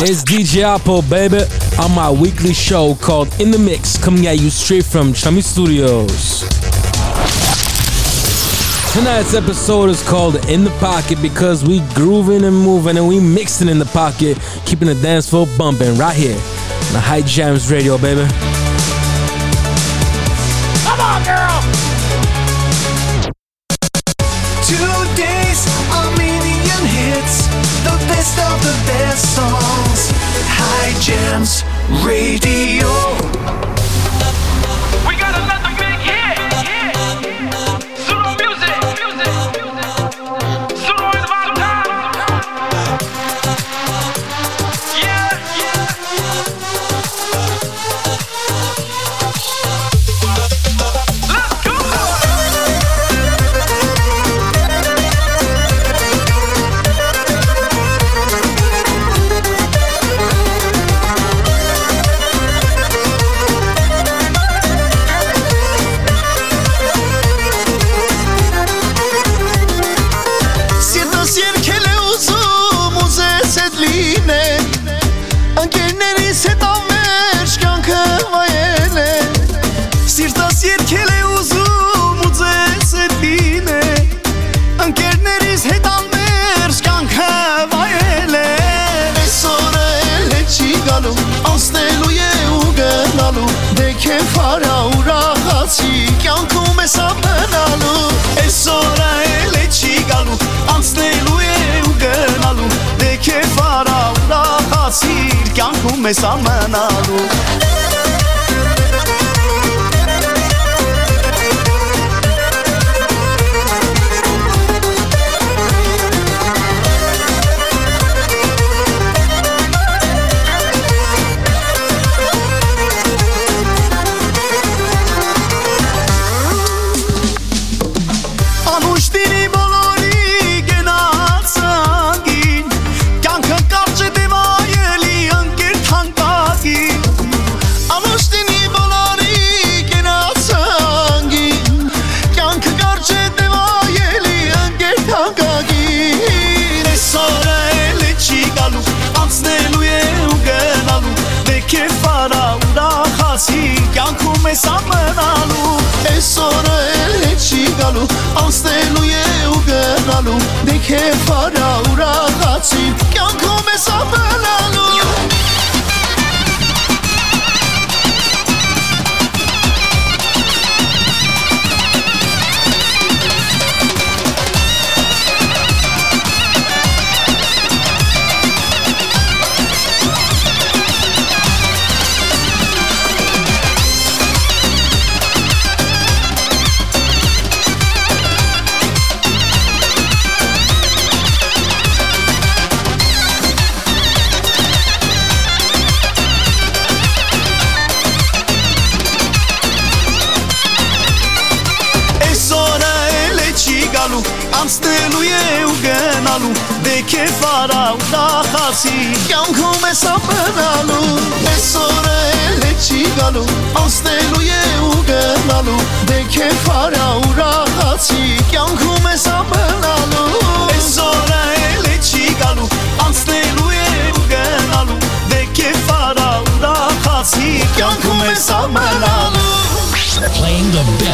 It's DJ Apple, baby, on my weekly show called In the Mix, coming at you straight from Chummy Studios. Tonight's episode is called In the Pocket because we grooving and moving and we mixing in the pocket, keeping the dance floor bumping right here on the High Jams Radio, baby. Come on, girl! Two days, a million hits, the best of the best songs. Jams Radio. Կյանքում ես ամնալու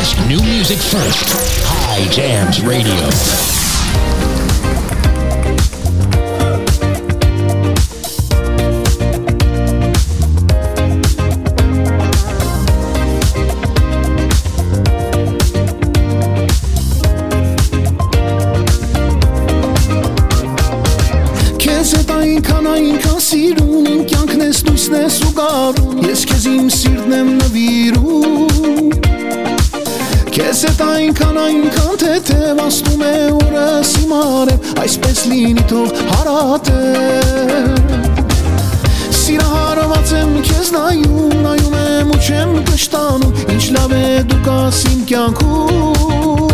best new music first. High Jams Radio. Այնքան թեթև աստում է օրս իմ արև Այսպես լինի թող հարատև Սիրահարված եմ քեզ նայում, նայում եմ ու չեմ կշտանում Ինչ լավ է դու կաս իմ կյանքում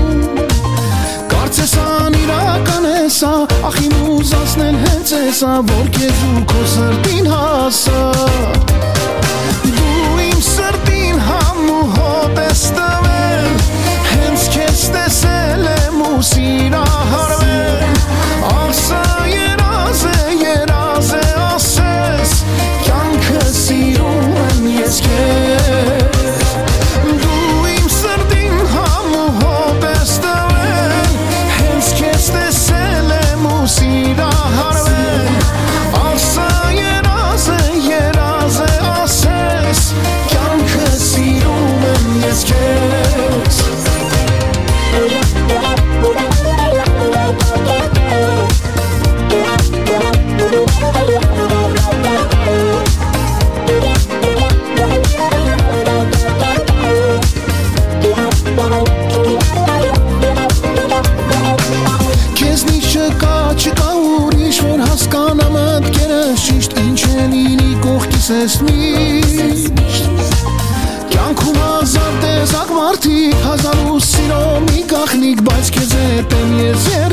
Կարծես ան իրական է սա, ախ իմ ուզածն են հենց է սա Որ քեզ ու քո սրտին հասա Դու իմ սրտին համ ու հոտ ես տվել feet a hurt. ասես միշտ Կյանքում ազատ տեսակ մարդիկ, հազար ու սիրո մի կախնիկ, բայց կեզ հետ եմ ես հետ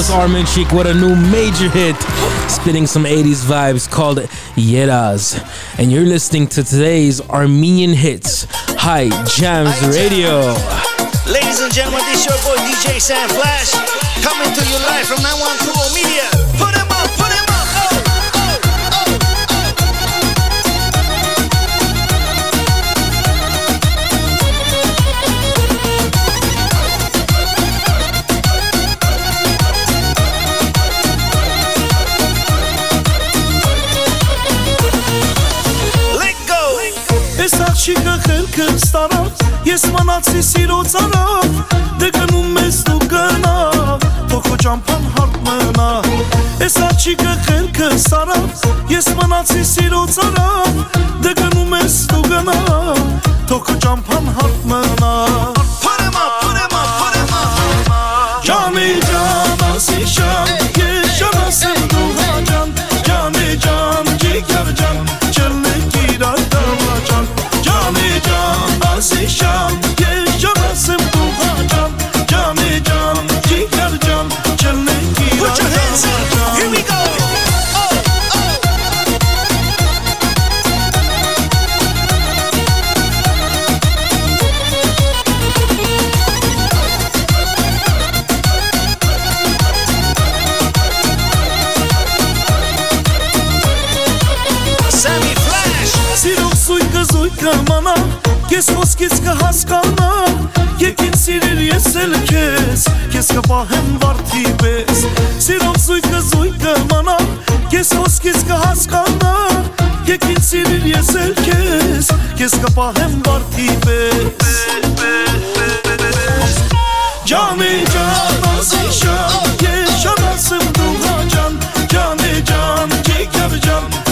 was Armin Sheik with a new major hit, spinning some 80s vibes called Yeraz. And you're listening to today's Armenian Hits High Jams Radio. Ladies and gentlemen, this is your boy DJ Sam Flash coming to you live from 912 Media. Put him up, put աղջիկը խելքը ստարավ Ես մնացի սիրո ծարավ Դե գնում ես դու գնա Թող քո ճամփան հարթ մնա Այս աղջիկը խելքը ստարավ Ես մնացի սիրո ծարավ Դե գնում ես դու գնա Թող քո ճամփան հարթ մնա jump. has kalmam Yekin sinir yesel kes. Kes kabahem var tibes. Sirom suyka suyka manam Kes os kes ka has kalmam Yekin sinir yesel kes. Kes kabahem var tibes. Cani canan sişan Yaşanasın duha can. Cani can ki kar can.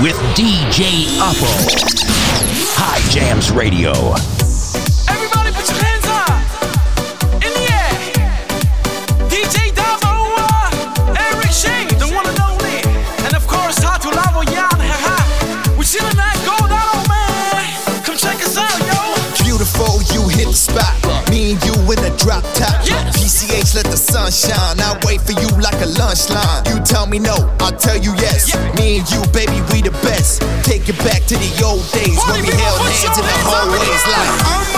With DJ Oppo. High Jams Radio. Everybody put your hands up in the air. DJ Davo, uh, Eric Shane, the one and only, and of course Tatul Avoyan. haha. We see the night go down, man. Come check us out, yo. Beautiful, you hit the spot. Me and you in the drop top. Yes. PCH, let the sun shine. I wait for you like a lunch line. Me no, I'll tell you yes. Yeah. Me and you, baby, we the best. Take it back to the old days Party when we held hands in the hands up in the hallways like.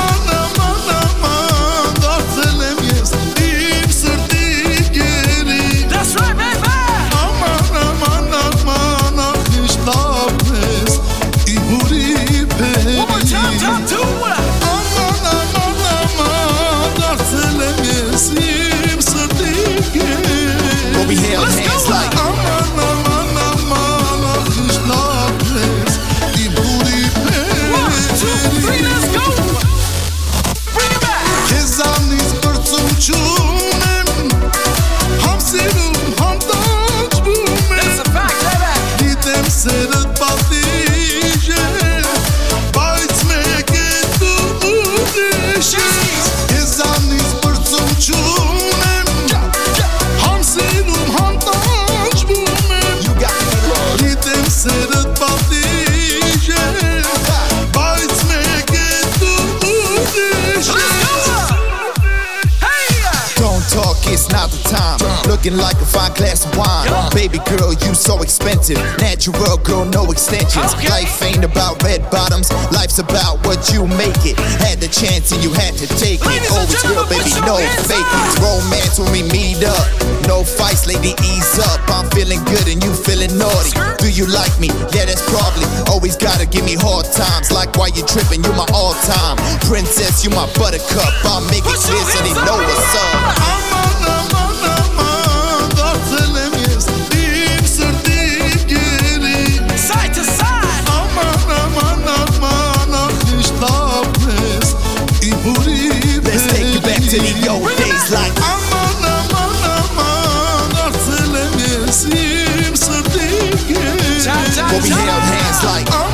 Natural girl, no extensions. Okay. Life ain't about red bottoms. Life's about what you make it. Had the chance and you had to take it. Ladies and Always real, baby, no fake up. it. Romance when we meet up. No fights, lady, ease up. I'm feeling good and you feeling naughty. Do you like me? Yeah, that's probably. Always gotta give me hard times. Like why you tripping, you my all time. Princess, you my buttercup. I'll make it clear so they know what's up. The old days like Aman aman aman we held hands like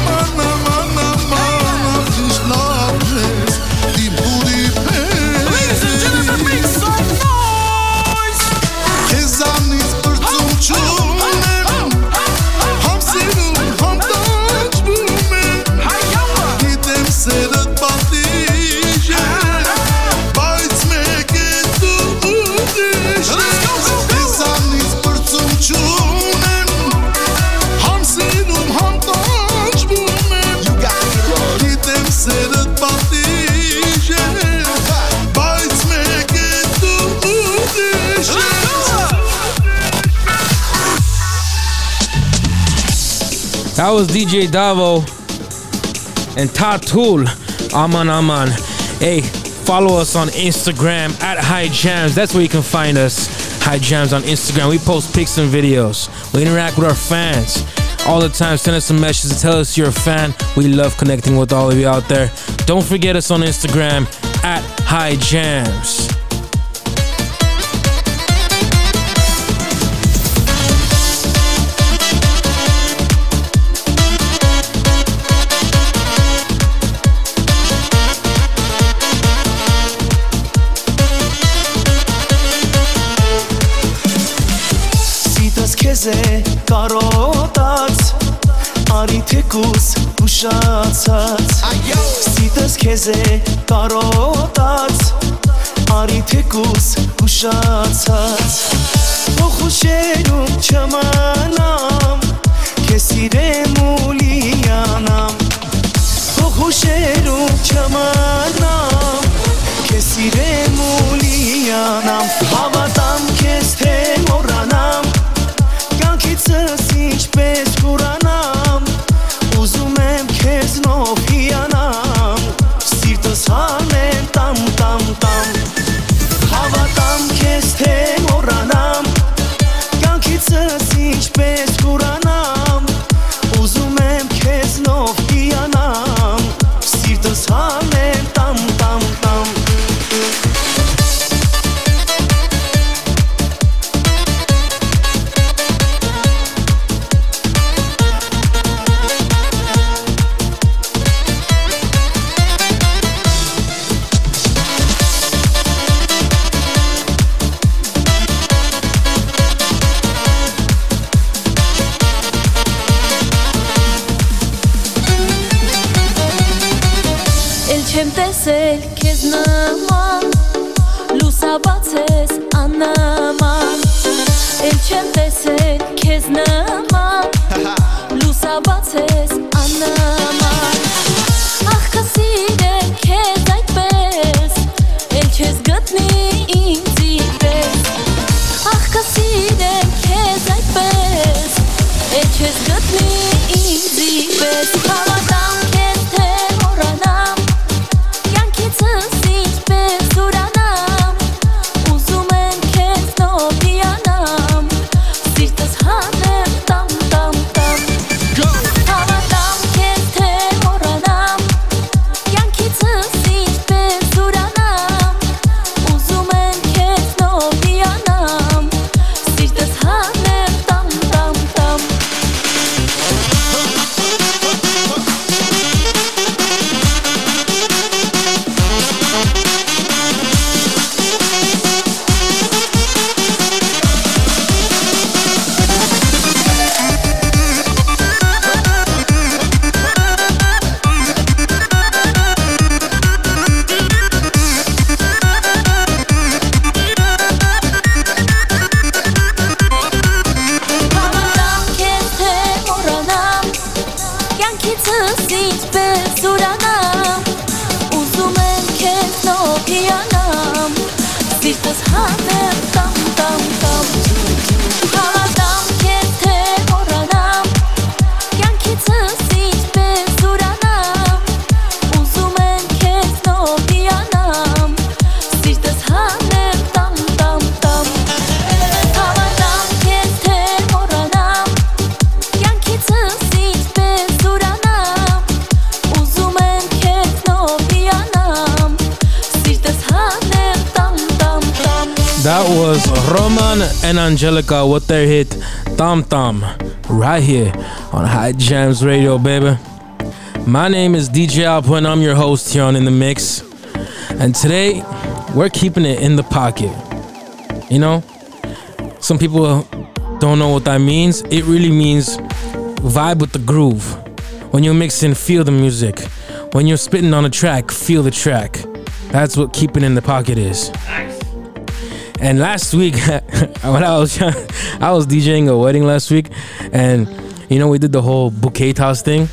That was DJ Davo and Tatul. Aman Aman. Hey, follow us on Instagram at High Jams. That's where you can find us. High Jams on Instagram. We post pics and videos. We interact with our fans all the time. Send us some messages. To tell us you're a fan. We love connecting with all of you out there. Don't forget us on Instagram at High Jams. Կարոտած Արի թեկուս ուշացած Ayo. Սիտս քեզ է կարոտած Արի թեկուս ուշացած Փոխուշերում չմանամ Քեզ սիրեմ ու լիանամ Փոխուշերում չմանամ Քեզ սիրեմ ու լիանամ Հավատամ քեզ թե մոռանամ Կյանքիցս ինչպես կուրանամ Ուզում եմ քեզ նով Angelica with their hit Tam Tam right here on High Jams Radio, baby. My name is DJ Alpo and I'm your host here on In the Mix. And today we're keeping it in the pocket. You know, some people don't know what that means. It really means vibe with the groove. When you're mixing, feel the music. When you're spitting on a track, feel the track. That's what keeping in the pocket is. And last week, when I was I was DJing a wedding last week, and you know we did the whole bouquet toss thing,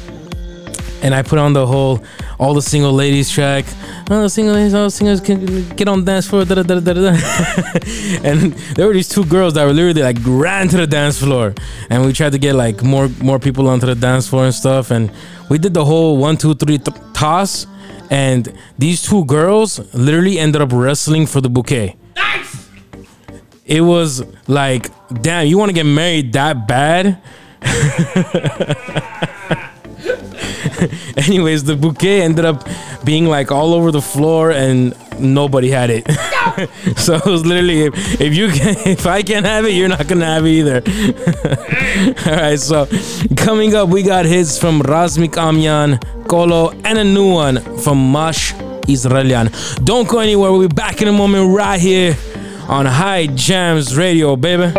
and I put on the whole all the single ladies track. All the single ladies, all the singers can get on dance floor. Da, da, da, da, da. and there were these two girls that were literally like ran to the dance floor, and we tried to get like more more people onto the dance floor and stuff. And we did the whole one, two, three th- toss, and these two girls literally ended up wrestling for the bouquet it was like, damn, you want to get married that bad? Anyways, the bouquet ended up being like all over the floor and nobody had it. so it was literally if, if you can, if I can't have it, you're not gonna have it either. all right, so coming up, we got hits from Razmik Amyan, Kolo, and a new one from Mash Israelian. Don't go anywhere. We'll be back in a moment right here on High Jams Radio, baby.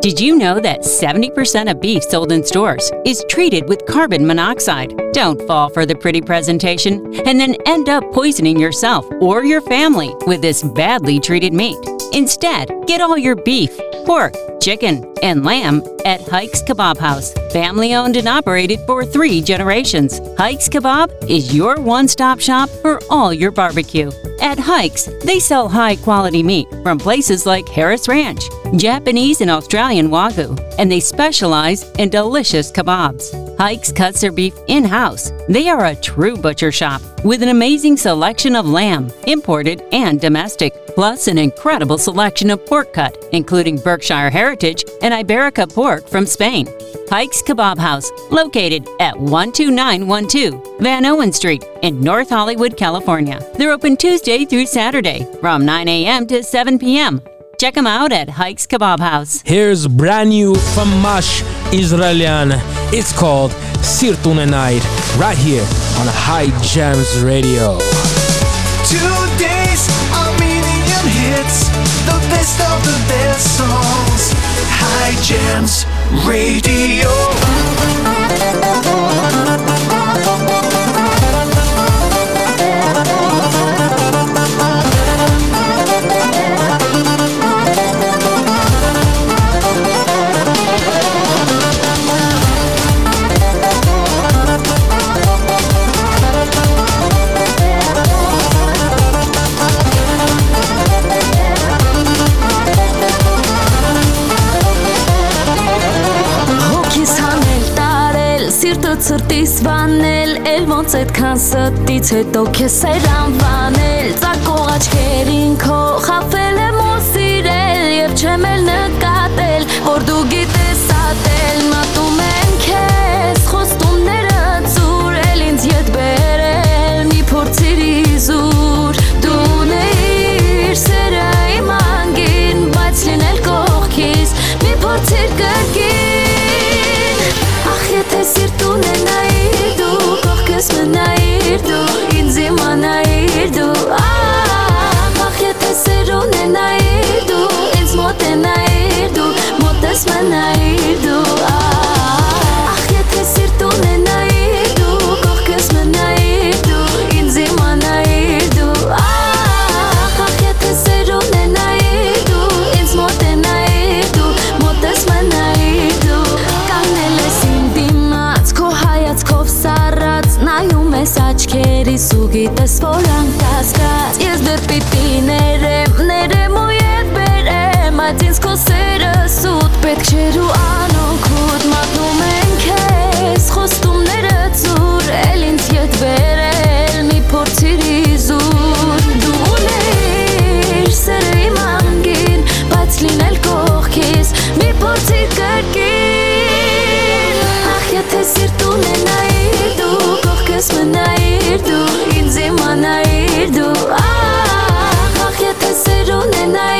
Did you know that 70% of beef sold in stores is treated with carbon monoxide? Don't fall for the pretty presentation and then end up poisoning yourself or your family with this badly treated meat. Instead, get all your beef, pork, chicken, and lamb at Hikes Kebab House. Family owned and operated for three generations. Hikes Kebab is your one stop shop for all your barbecue. At Hikes, they sell high quality meat from places like Harris Ranch, Japanese and Australian Wagyu, and they specialize in delicious kebabs. Hikes cuts their beef in house. They are a true butcher shop with an amazing selection of lamb, imported and domestic, plus an incredible selection of pork cut, including Berkshire Heritage and Iberica pork from Spain. Hikes Kebab House, located at 12912 Vanowen Street in North Hollywood, California. They're open Tuesday through Saturday from 9 a.m. to 7 p.m. Check them out at Hikes Kebab House. Here's brand new from Mash Israelian. It's called Sirtune Night right here on High Jams Radio. Today's Armenian hits, the best of the best songs. High Jams Radio. Բայց այդքան ստից հետո քեզ էր անվանել Ծակող աչքերին քո խապել եմ ու սիրել Եվ չեմ էլ նկատել, որ դու գիտես ատել Մատում են քեզ, խոստումները ծուրել ինձ ետ բերել Մի փորձիր իզուր տեսննայիր դու, ինձ իմանայիր դու Ախ եթե սերուն է նայիր դու, ինձ մոտ է նայիր դու, մոտս մնայիր դու ես մնայիր դու ինձ իմանայիր դու ախ ախ եթե սեր ունենայիր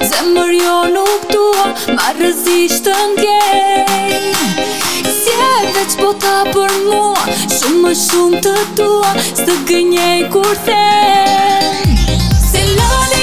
Zemër jo nuk tua Ma rëzisht të ndjej. Si e veç po ta për mua Shumë më shumë të tua Së gënjej kur them. Se lale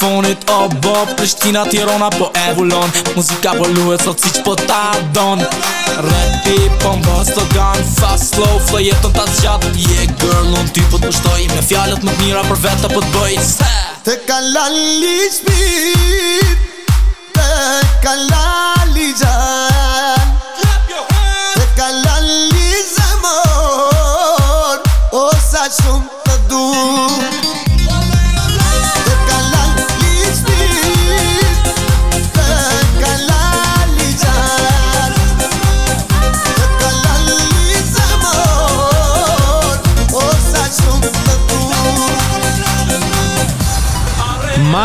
mikrofonit O oh, bob, Prishtina, Tirana po e vullon Muzika po luet sot si që po ta don. Repi, po më bës të gan Fast, slow, flow jetën ta zgjat. Yeah girl, unë ty po të pështoj Me fjallet më të mira për vete po të bëj. Se Te ka lali shpit Te ka lali gjat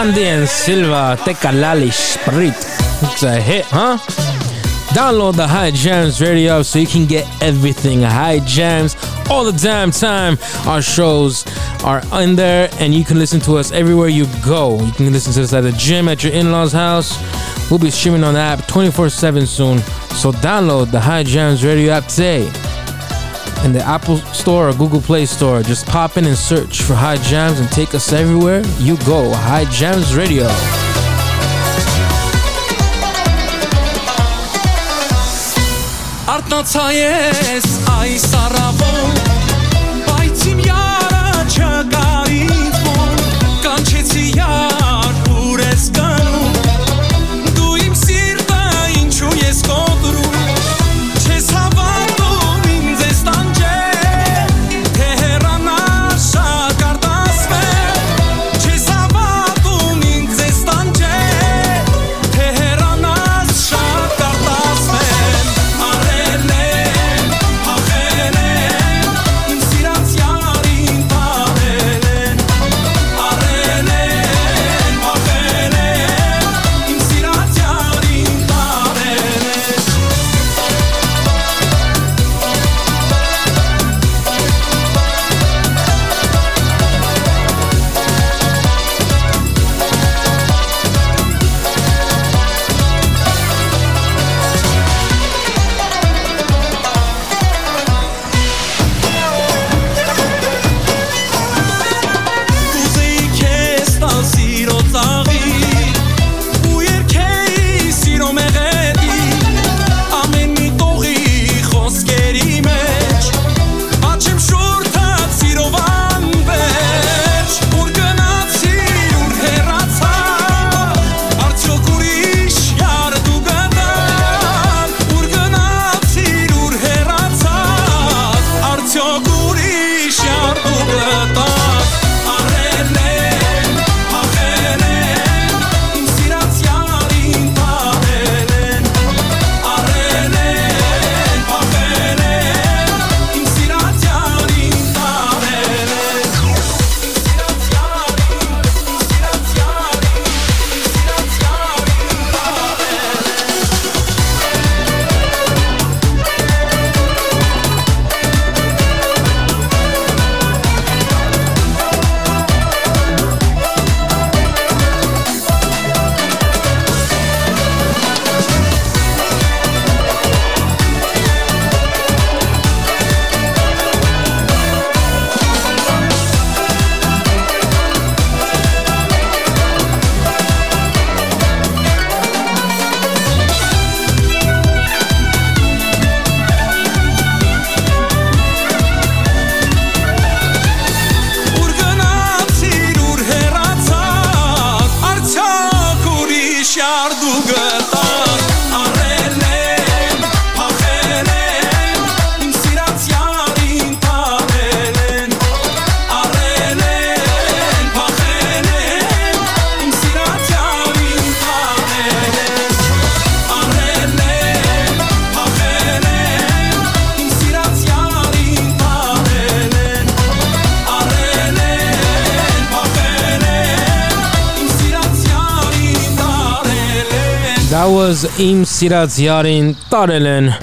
And Silva, Tekalali Spirit. It's a hit, huh? Download the High Jams radio app so you can get everything High Jams all the damn time. Our shows are in there and you can listen to us everywhere you go. You can listen to us at the gym, at your in law's house. We'll be streaming on the app 24 7 soon. So download the High Jams radio app today in the Apple Store or Google Play Store. Just pop in and search for High Jams and take us everywhere you go. High Jams Radio. Արտնացա ես այս առավոտ Was Im Sirat Yarin Tarelen.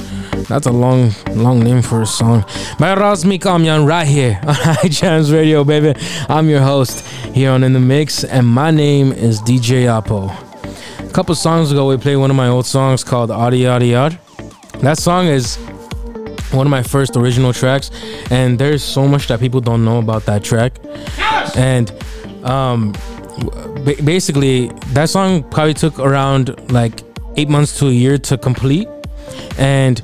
That's a long, long name for a song. By Razmik Amyan right here on High Jams Radio, baby. I'm your host here on In the Mix, and my name is DJ Apo. A couple songs ago, we played one of my old songs called Adi Adi Ad. That song is one of my first original tracks, and there's so much that people don't know about that track. And um, basically, that song probably took around like eight months to a year to complete. And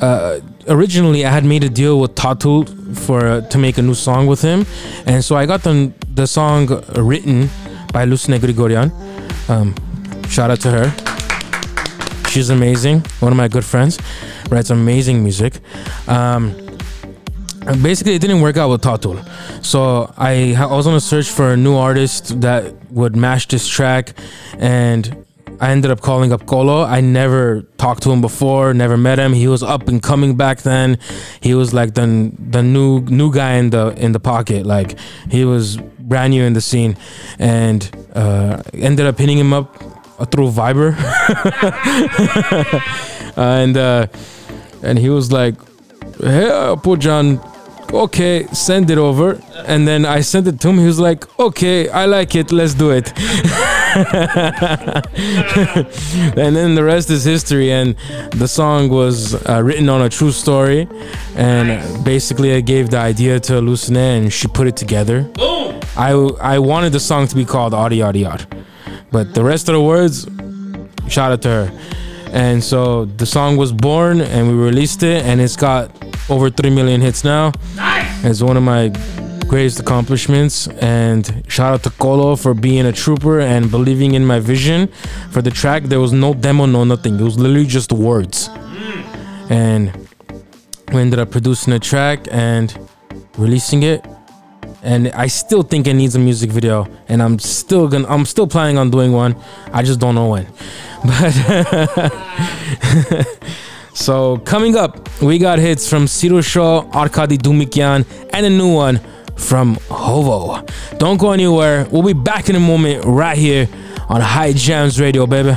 uh, originally, I had made a deal with Tatu for uh, to make a new song with him, and so I got the the song written by Lucine Grigorian. Um, shout out to her. She's amazing. One of my good friends. Writes amazing music. Um, and basically, it didn't work out with Tatul. So I, I was on a search for a new artist that would match this track, and I ended up calling up Colo. I never talked to him before, never met him. He was up and coming back then. He was like the the new new guy in the in the pocket. Like he was brand new in the scene, and uh, ended up hitting him up uh, through Viber, and uh, and he was like, "Hey, John, okay, send it over." And then I sent it to him. He was like, "Okay, I like it. Let's do it." and then the rest is history. And the song was uh, written on a true story, and basically I gave the idea to Lucine, and she put it together. Boom! I I wanted the song to be called Audi Audi Audi, but the rest of the words, shout out to her. And so the song was born, and we released it, and it's got over three million hits now. Nice! It's one of my greatest accomplishments. And shout out to Colo for being a trooper and believing in my vision for the track. There was no demo, no nothing. It was literally just words. And we ended up producing a track and releasing it. And I still think it needs a music video, and I'm still gonna, I'm still planning on doing one. I just don't know when. But so coming up, we got hits from Sirusho, Arkady Dumikyan, and a new one from Hovo. Don't go anywhere. We'll be back in a moment right here on High Jams Radio, baby.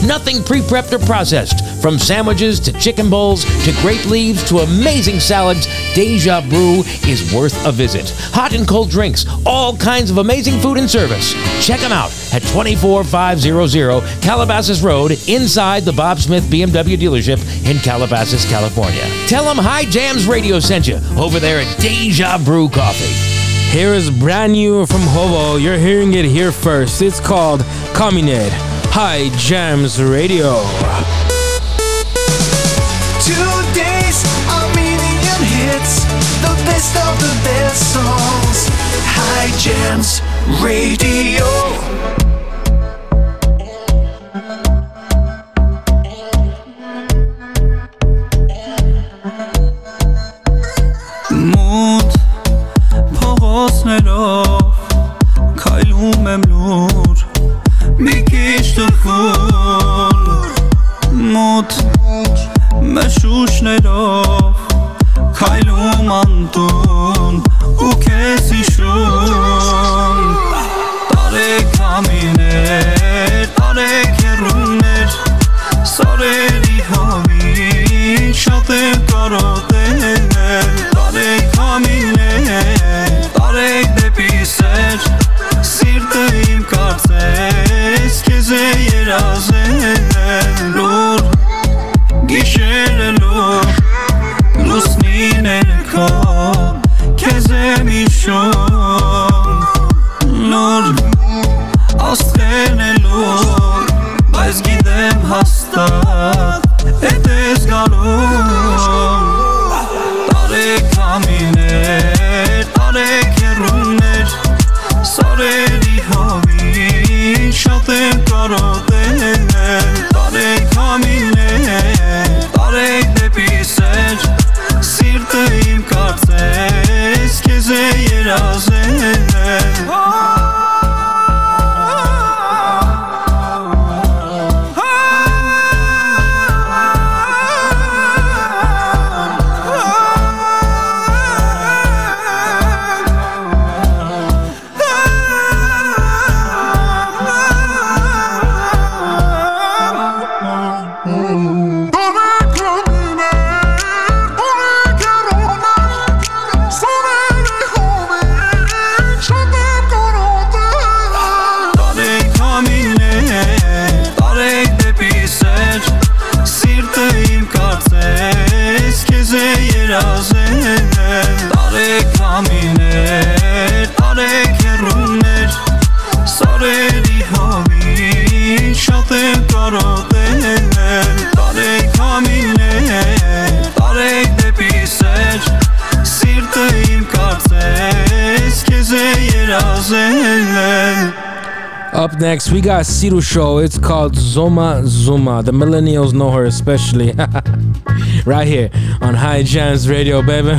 Nothing pre prepped or processed. From sandwiches to chicken bowls to grape leaves to amazing salads, Deja Brew is worth a visit. Hot and cold drinks, all kinds of amazing food and service. Check them out at 24500 Calabasas Road inside the Bob Smith BMW dealership in Calabasas, California. Tell them High Jams Radio sent you over there at Deja Brew Coffee. Here is brand new from Hovo. You're hearing it here first. It's called Cominid High Jams Radio. Today's Armenian hits, the best of the best songs. High Jams Radio. got Sirusho. It's called Zoma Zuma. The millennials know her especially. right here on High Jams Radio, baby.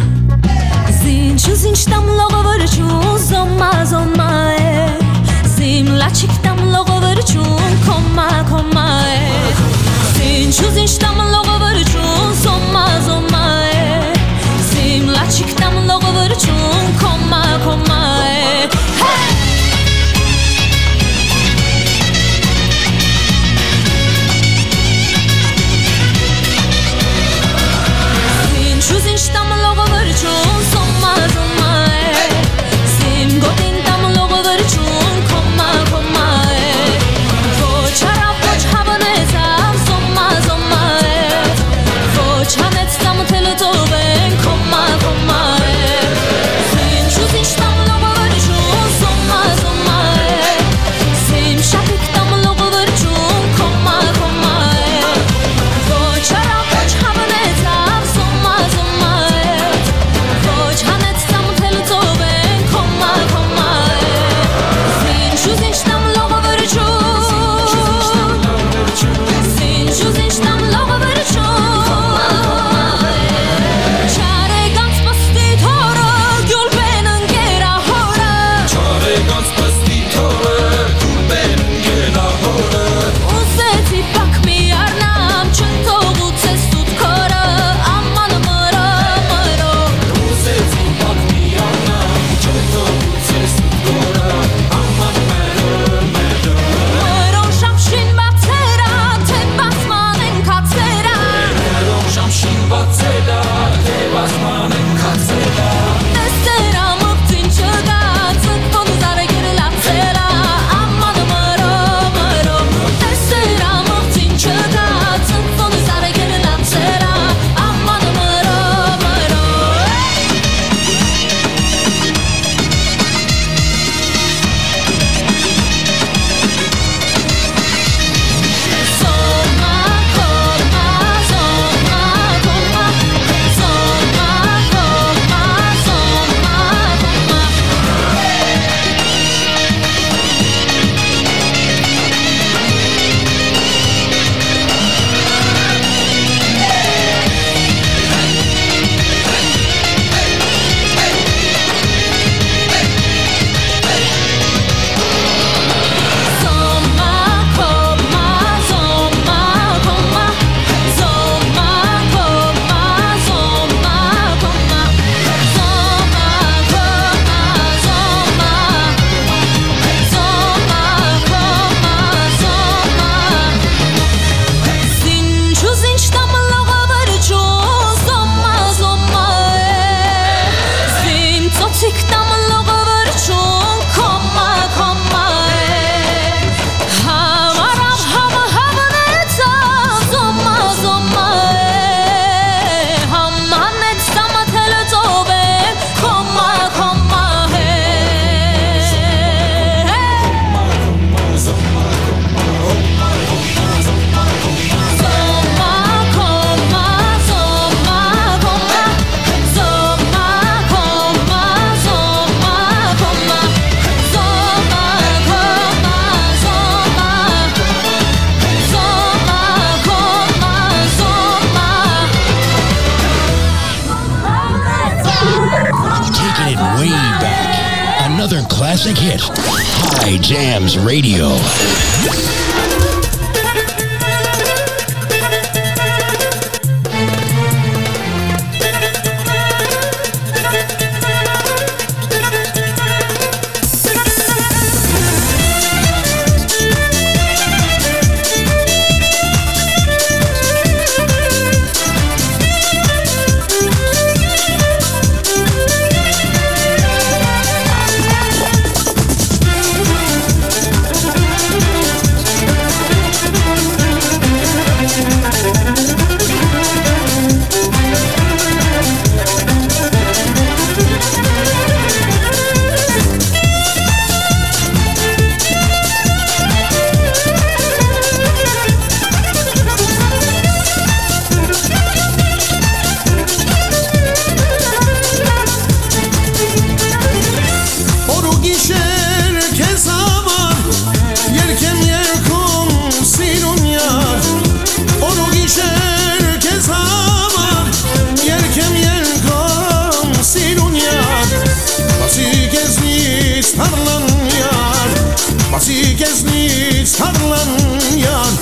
geznić harlan jak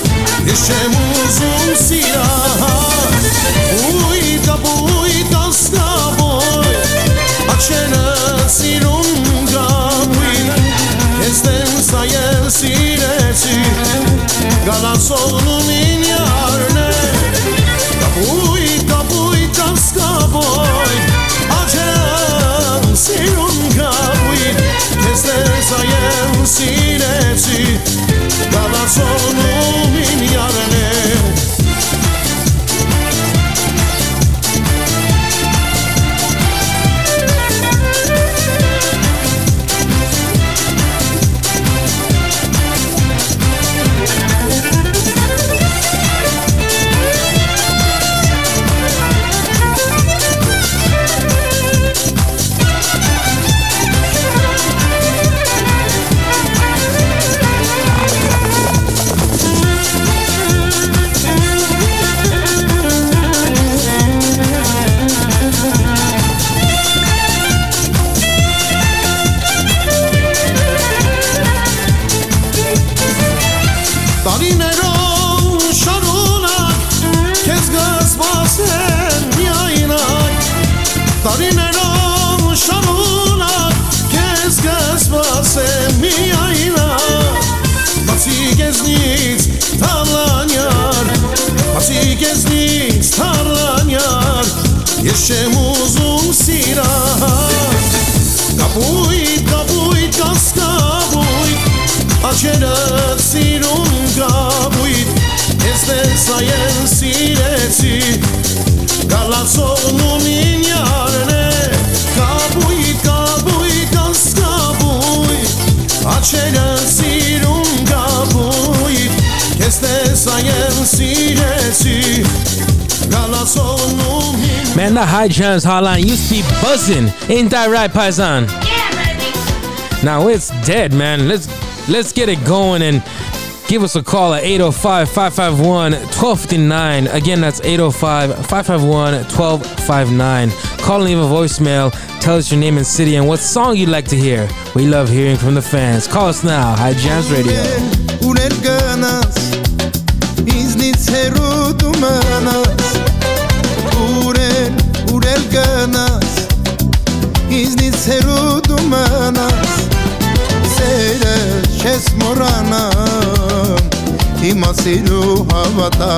Jeszcze muzum siraha Ujda bujda skaboj A czena silum gabin Jestem zajesireci Galas oğlum iyi ես տեսա եմ սիրեցի, դալացոնում իմ յարնել نفسی lunga buit Este Ka ka ka ska A Este Man, the high jams hotline used to be buzzing. Ain't that right, Paisan? Yeah, baby. Now it's dead, man. Let's Let's get it going and give us a call at 805 551 1259. Again, that's 805 551 1259. Call and leave a voicemail. Tell us your name and city and what song you'd like to hear. We love hearing from the fans. Call us now. High Jams Radio. չես մորանա Հիմա սիրու հավատա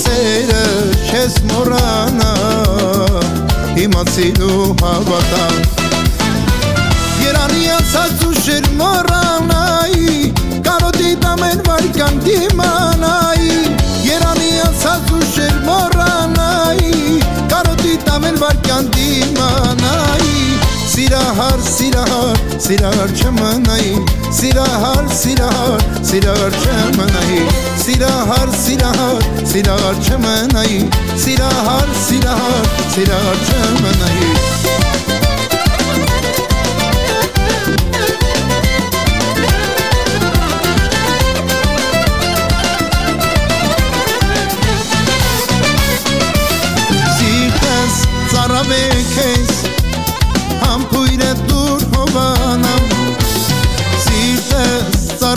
Սերը չես մորանա Հիմա սիրու հավատա Երանի անցած ուշեր մորանայի Կարոտի դամեն վարկան դիմանայի Երանի անցած ուշեր մորանայի Կարոտի դամեն վարկան դիմանայի Silahar silahar silahar çemenay Silahar silahar silahar çemenay Silahar silahar silahar çemenay Silahar silahar silahar çemenay Arabe kes.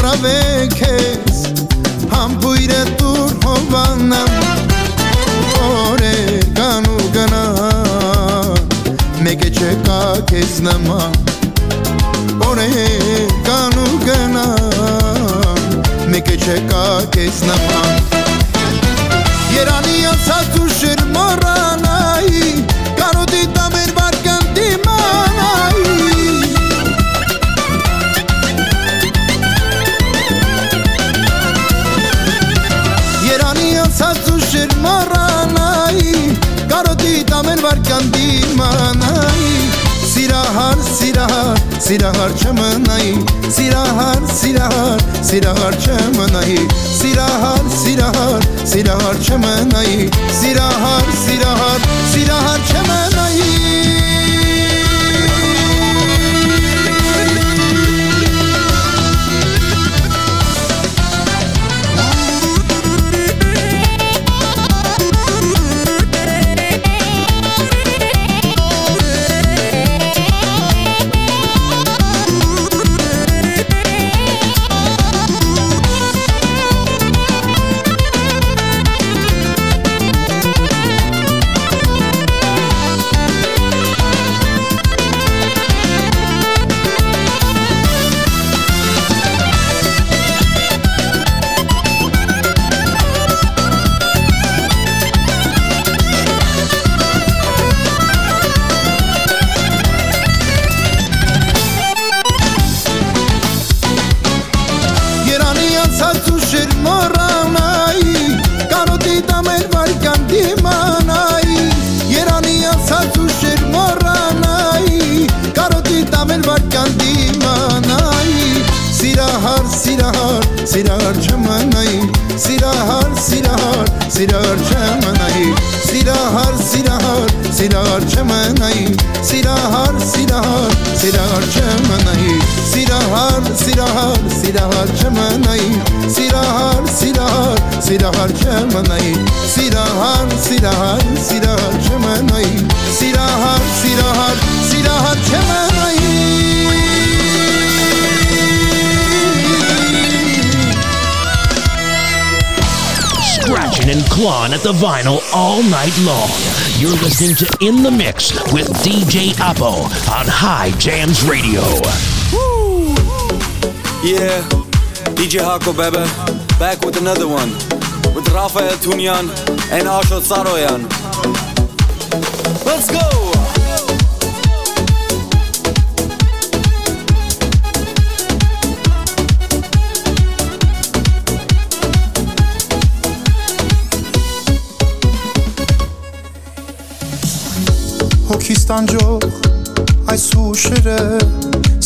արավեք ես համբույրը դուր հովանան օրը կանու գնա մեկը չկա քեզ նման çemanay Silahar silahar silahar çemanay Silahar silahar silahar çemanay Silahar silahar silahar çemanay Silahar silahar silahar çemanay Silahar silahar silahar çemanay Silahar silahar silahar çemanay Silahar silahar silahar çemanay and clawing at the vinyl all night long. You're listening to In the Mix with DJ Apo on High Jams Radio. Yeah, DJ Hako back with another one. With Rafael Tunyan and Ashot Saroyan. Let's go! Հոգիս տանջող այս հուշերը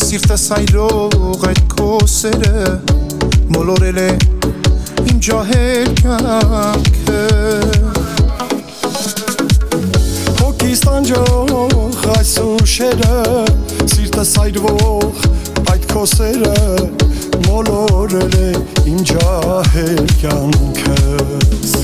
Սիրտս այրող այդ քո սերը Մոլորել է իմ ջահել կյանքը Հոգիս տանջող այս ուշերը Սիրտս այրվող այդ քո սերը Մոլորել է իմ ջահել կյանքս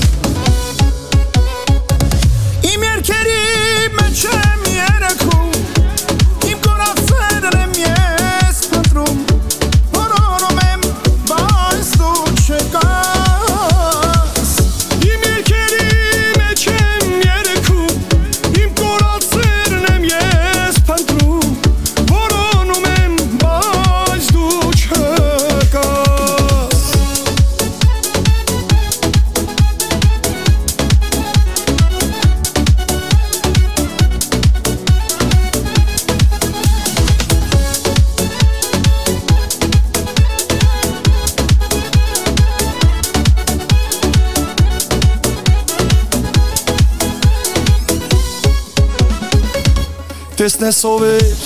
Տեսնես ով էր,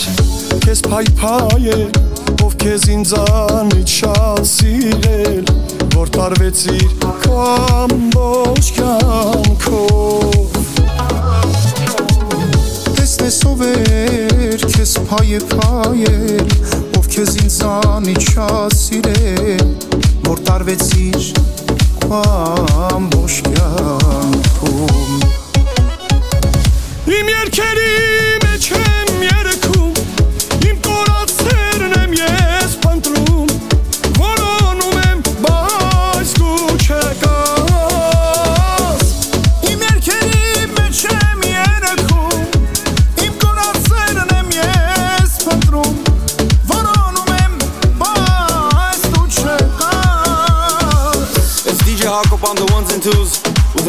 քեզ փայփայել, ով քեզ ինձանից շատ սիրել, որ տարվեցիր կամբոջ կյանքով։ Տեսնես ով էր քեզ փայե փայել Ով քեզ ինձանից շատ սիրել Որ տարվեցիր քո ամբողջ կյանքում Իմ երկերի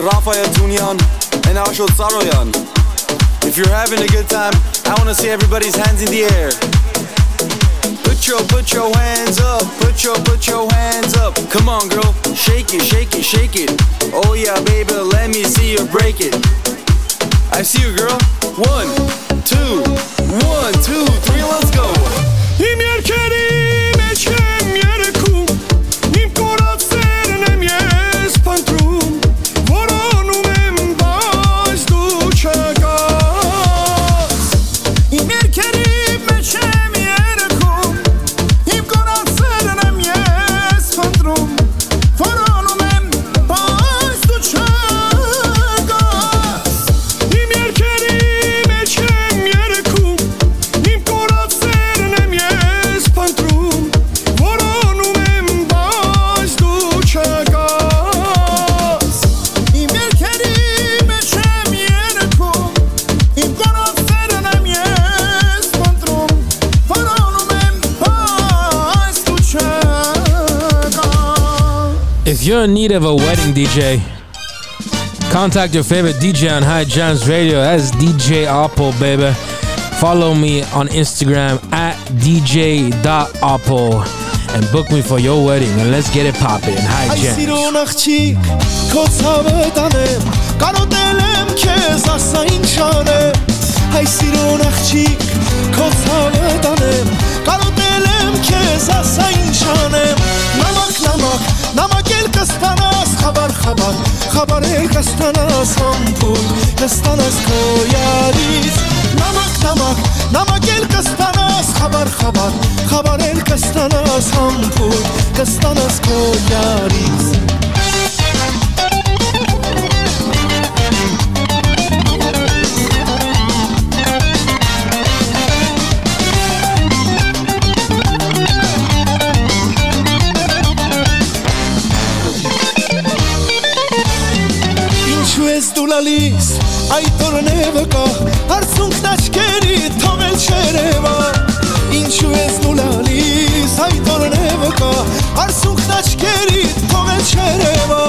Rafael Tunian, and Ashot Saroyan. If you're having a good time, I want to see everybody's hands in the air. Put your, put your hands up, put your, put your hands up. Come on, girl, shake it, shake it, shake it. Oh yeah, baby, let me see you break it. I see you, girl. One, two, one, two, three, let's go. need of a wedding DJ, contact your favorite DJ on High Jams Radio. That's DJ Apo, baby. Follow me on Instagram at DJ.Apo and book me for your wedding and let's get it poppin'. High Jams. նամակել կստանաս խաբար խաբար խաբարել կստանաս համբույր կստանաս քոյարից նամակ նամակ նամակել կստանաս խաբար խաբար խաբարել կստանաս համբույր կստանաս քոյարից լալիս այդ օրն է վկա Արցունքն աչքերի թողել չերևա Ինչու ես դու լալիս այդ օրն է վկա Արցունքն աչքերի թողել չերևա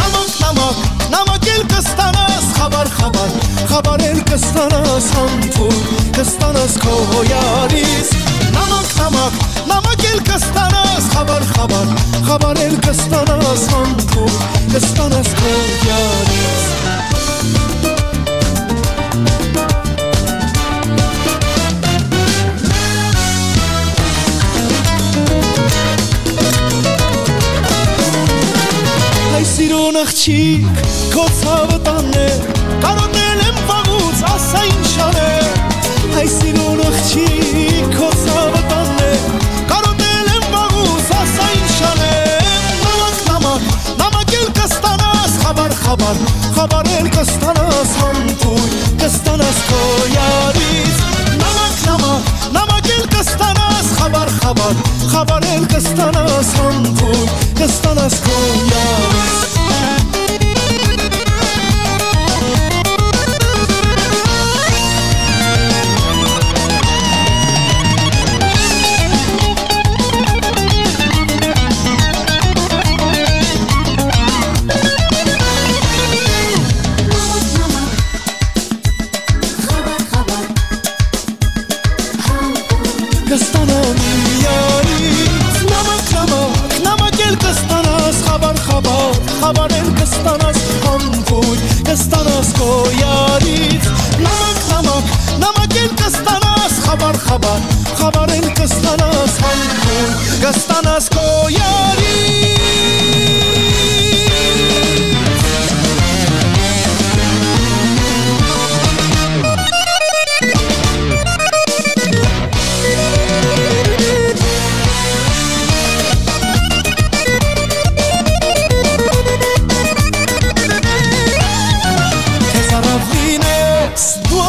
Նամակ նամակ նամակ էլ կստանաս խաբար խաբար խաբար էլ կստանաս համբույր կստանաս քո հոյարից Նամակ նամակ նամակ էլ կստանաս խաբար խաբար խաբար էլ կստանաս համբույր կստանաս քո հոյարից սիրուն աղջիկ, քո ցավը տանել Կարոտել եմ վաղուց, ասա ինչ անել Այ սիրուն աղջիկ, քո ցավը տանել Կարոտել եմ վաղուց, ասա ինչ անել Նամակ, նամակ, նամակ էլ կստանաս Խաբար, խաբար, խաբար էլ կստանաս Համբույր, կստանաս քո յարից Նամակ, նամակ, նամակ Խաբար, խաբար, խաբար էլ կստանաս Համբույր, կստանաս քո յարից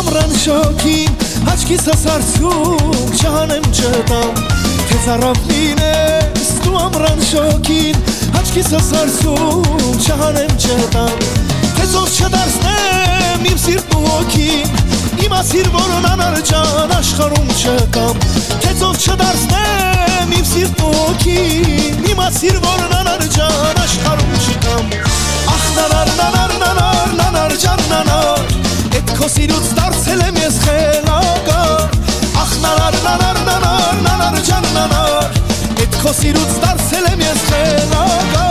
ամրան շոքին Աչքիս ասարցում չանեմ չտամ Թե ծարավ լինես դու ամրան շոքին Աչքիս ասարցում չանեմ չտամ Թե զով չդարձնեմ իմ սիրտու հոգին Իմ ասիր որոնան արջան աշխարում չկամ Թե զով չդարձնեմ իմ սիրտու հոգին Իմ ասիր որոնան արջան աշխարում չկամ Ախ նանար նանար նանար նանար ճան նանար Էդ քո սիրուց դարձել եմ ես խելագար Ախ նանար նանար նանար նանար ջան նանար Էդ քո սիրուց դարձել եմ ես խելագար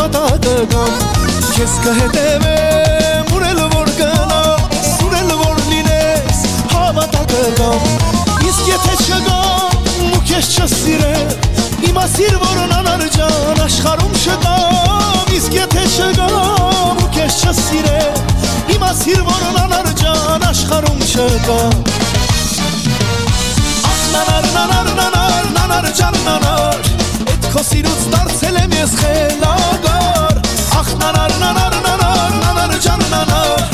նավատակը կամ Ես կհետևեմ ուրել որ գնամ Սուրել որ լինես հավատակը կամ Իսկ եթե չգամ ու կես չսիրեմ Իմ ասիր որ նանար ջան աշխարում շտամ Իսկ եթե չգամ ու կես չսիրեմ Իմ ասիր որ նանար ջան աշխարում շտամ Ախ նանար նանար նանար նանար ջան նանար Քո դարձել եմ ես խելագար Ախ նանար նանար նանար նանար ջան նանար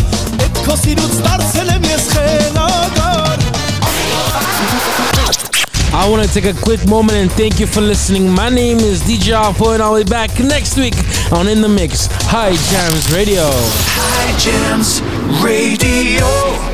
դարձել եմ ես խելագար I want to take a quick moment and thank you for listening. My name is DJ Apo and I'll be back next week on In The Mix. High Jams Radio. High Jams Radio.